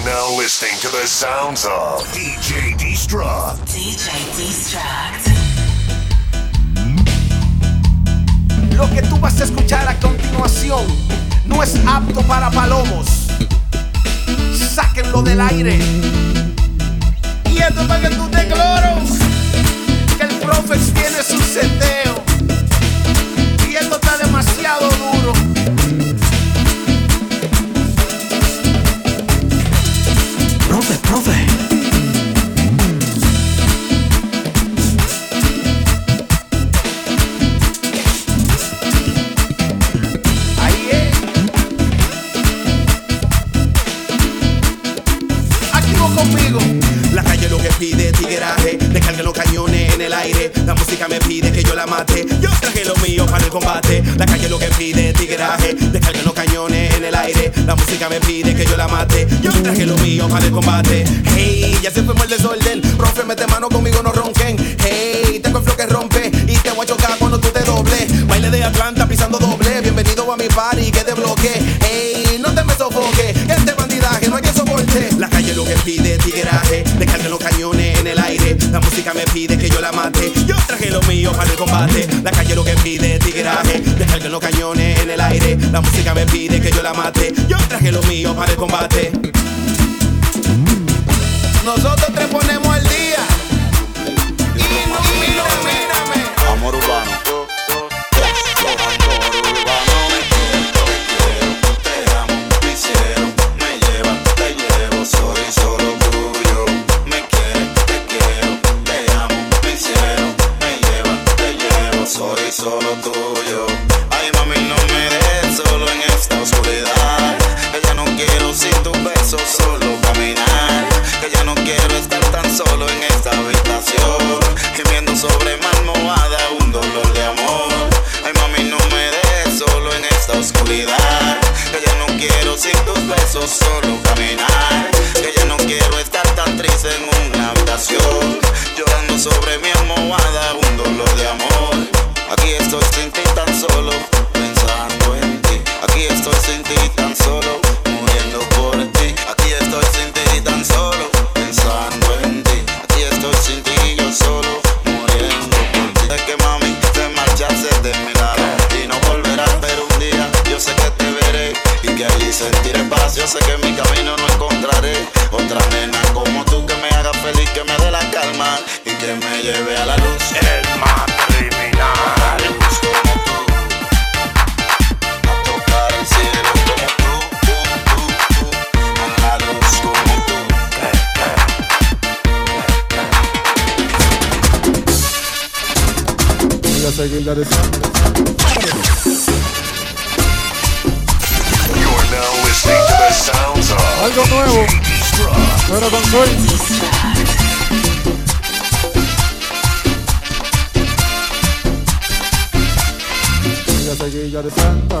are now listening to the sounds of DJ Destruct. DJ Destruct. Lo que tú vas a escuchar a continuación no es apto para palomos. Sáquenlo del aire. Y esto para que tú te cloro. Que el Profex tiene su seteo. Y esto está demasiado duro. Que pide tigueraje, descarguen los cañones en el aire. La música me pide que yo la mate. Yo traje lo mío para el combate. La calle lo que pide tigueraje, descarguen los cañones La música me pide que yo la mate. Yo traje lo mío para el combate. Hey, ya se fue el desorden. Profe, mete mano conmigo, no ronquen. Hey, tengo el flow que rompe y te voy a chocar cuando tú te dobles. Baile de Atlanta pisando doble. Bienvenido a mi party que te bloque. Hey, no te me sofoque. Este bandidaje no hay que soporte. La calle lo que pide tigueraje, en el aire. La música me pide que yo la mate. Yo traje lo mío para el combate. La calle lo que pide tigueraje, descarguen los cañones en el aire. La música me pide que yo la mate. Yo traje lo mío para el combate. Besos solo You are now listening to the sounds of Algo nuevo, pero con soy. Ella seguilla de Santa.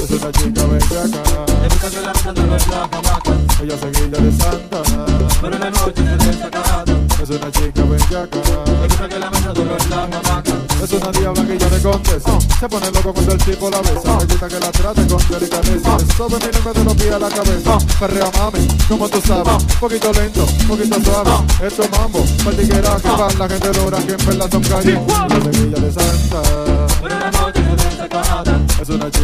Es una chica bellaca. Ella seguilla de Santa. Es una chica bellaca. Es una diablanguilla de condes. Se pone loco cuando el tipo la besa. Necesita que la trate con delicadeza. De mí no me de los pies a la cabeza. Perrea mami, como tú sabes. Poquito lento, poquito suave. Esto es mambo, partiguera que va la gente logra que en verdad son calles. La seguilla de Santa. Es una chica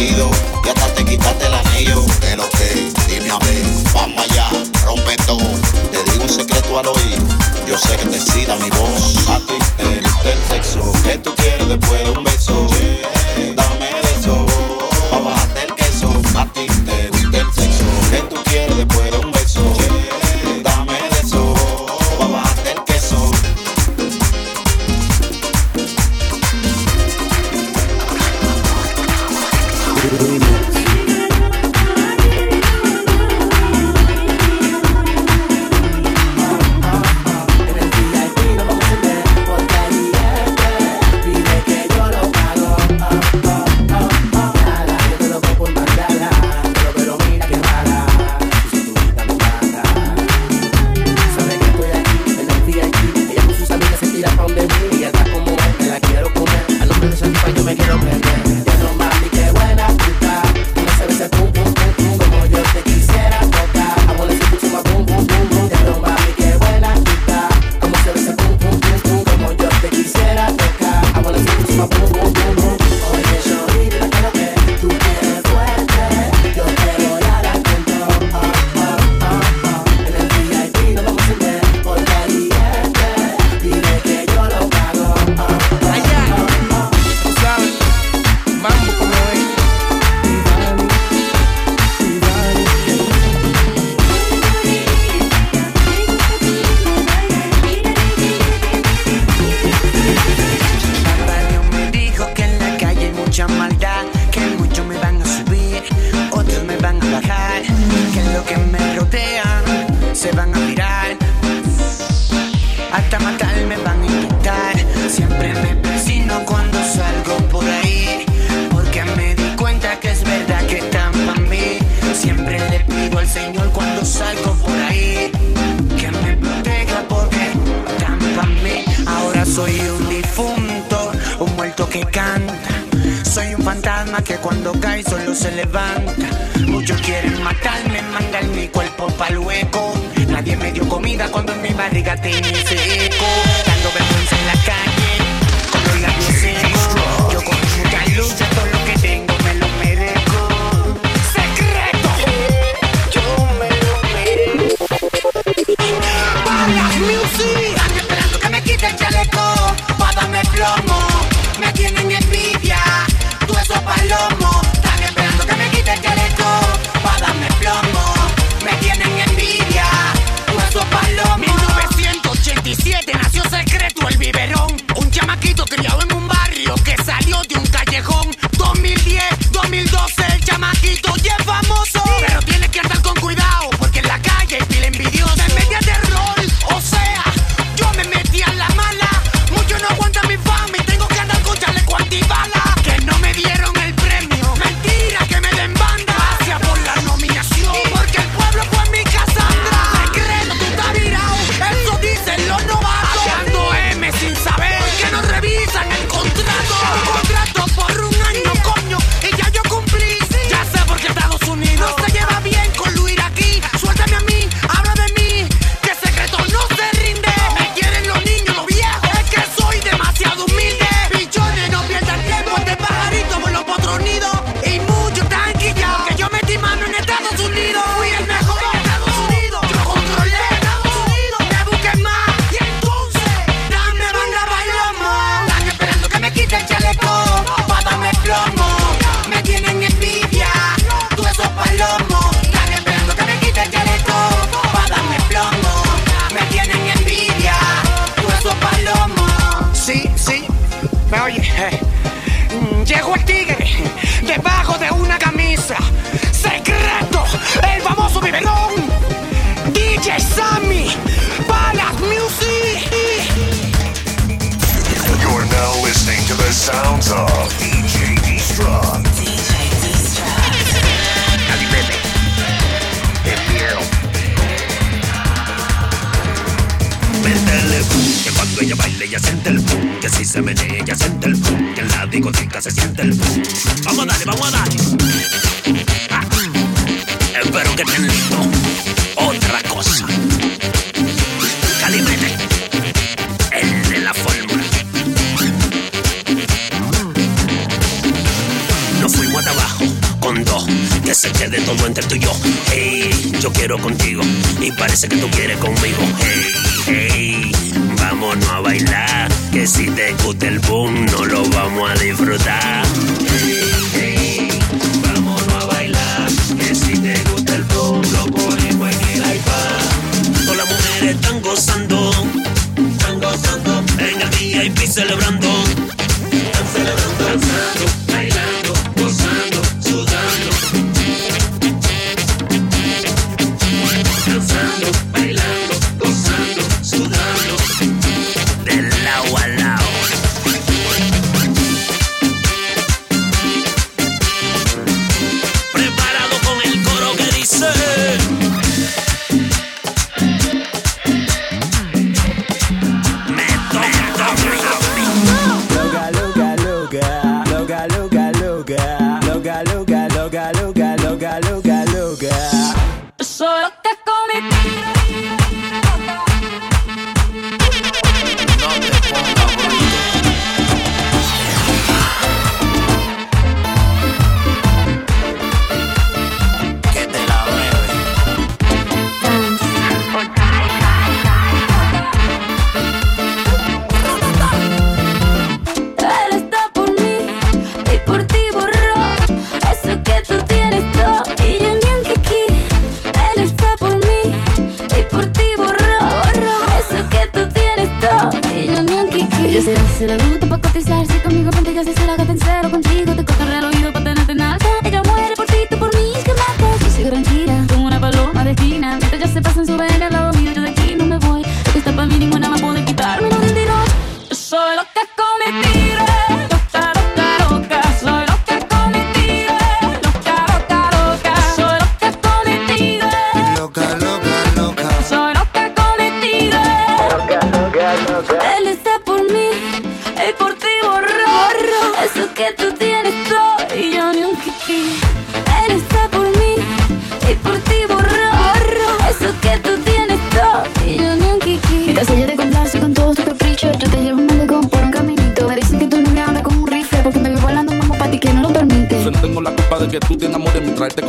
y hasta te quitaste el anillo. De lo que, dime a ver, vamos allá, rompe todo. Te digo un secreto al oído, yo sé que te sida mi canta. Soy un fantasma que cuando cae solo se levanta. Muchos quieren matarme, mandar mi cuerpo pa'l hueco. Nadie me dio comida cuando en mi barriga tenía seco. Dando vergüenza en la calle, con los labios secos. Yo con mucha lucha todo lo que tengo me lo merezco. ¡Secreto! Yo me lo merezco. ¡Balas Music! Ando esperando que me quite el chaleco. Pa' darme plomo. completo el biberón. Un chamaquito criado en se menea, ella siente el boom. Que en la discoteca se siente el boom. Vamos a darle, vamos a darle. Ah, espero que estén listos. Otra cosa. Calibrete. El de la fórmula. Nos fuimos hasta abajo con dos que se quede todo entre tú y yo. Hey, yo quiero contigo y parece que tú quieres conmigo. Hey, hey vámonos a bailar. Que si te gusta el boom, no lo vamos a disfrutar. Hey, hey, vámonos a bailar. Que si te gusta el boom, lo ponemos en el iPad. Todas las mujeres están gozando, están gozando. En el día y celebrando, están celebrando. Están celebrando.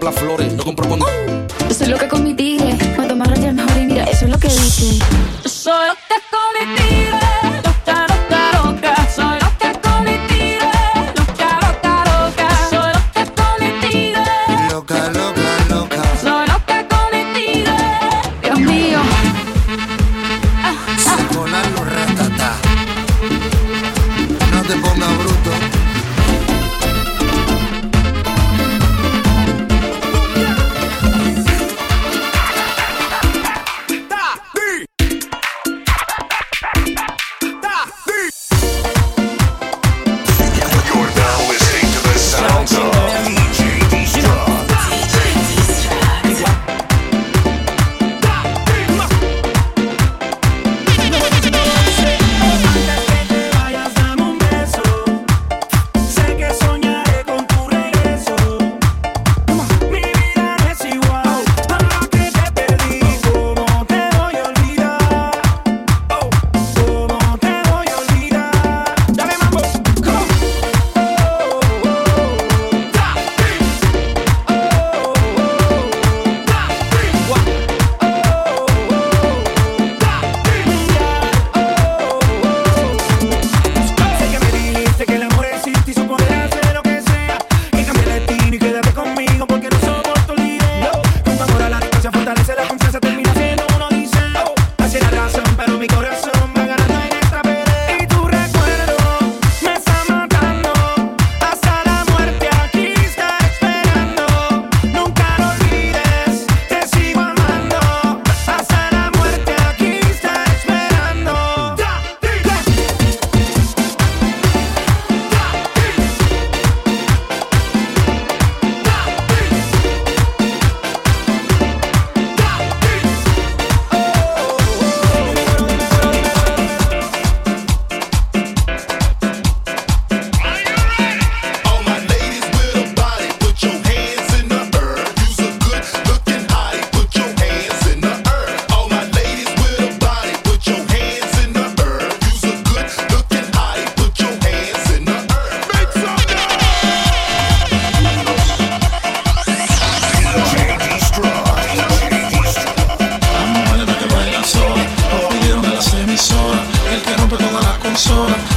sopla flores.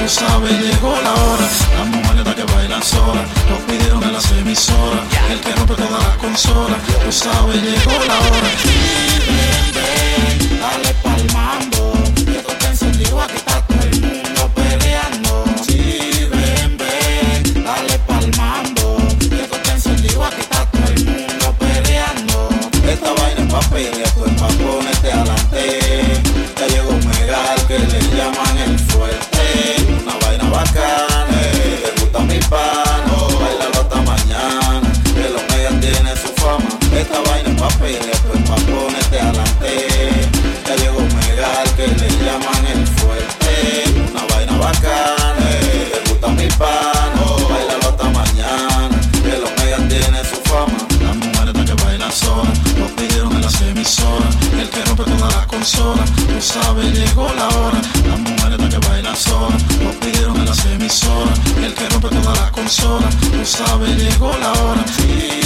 Tú sabes, llegó la hora. Las mujeres que bailan solas, los pidieron en las emisoras. El que rompe todas las consolas. Tú sabes, llegó la hora. Y ven, ven, dale palmando. Que tú te encendido aquí está todo el mundo peleando. Sí, ven, ven, dale palmando. Que tú te encendido aquí está todo el mundo peleando. Esta vaina es papel. pero nada consola. No sabe, llegó la hora. Sí.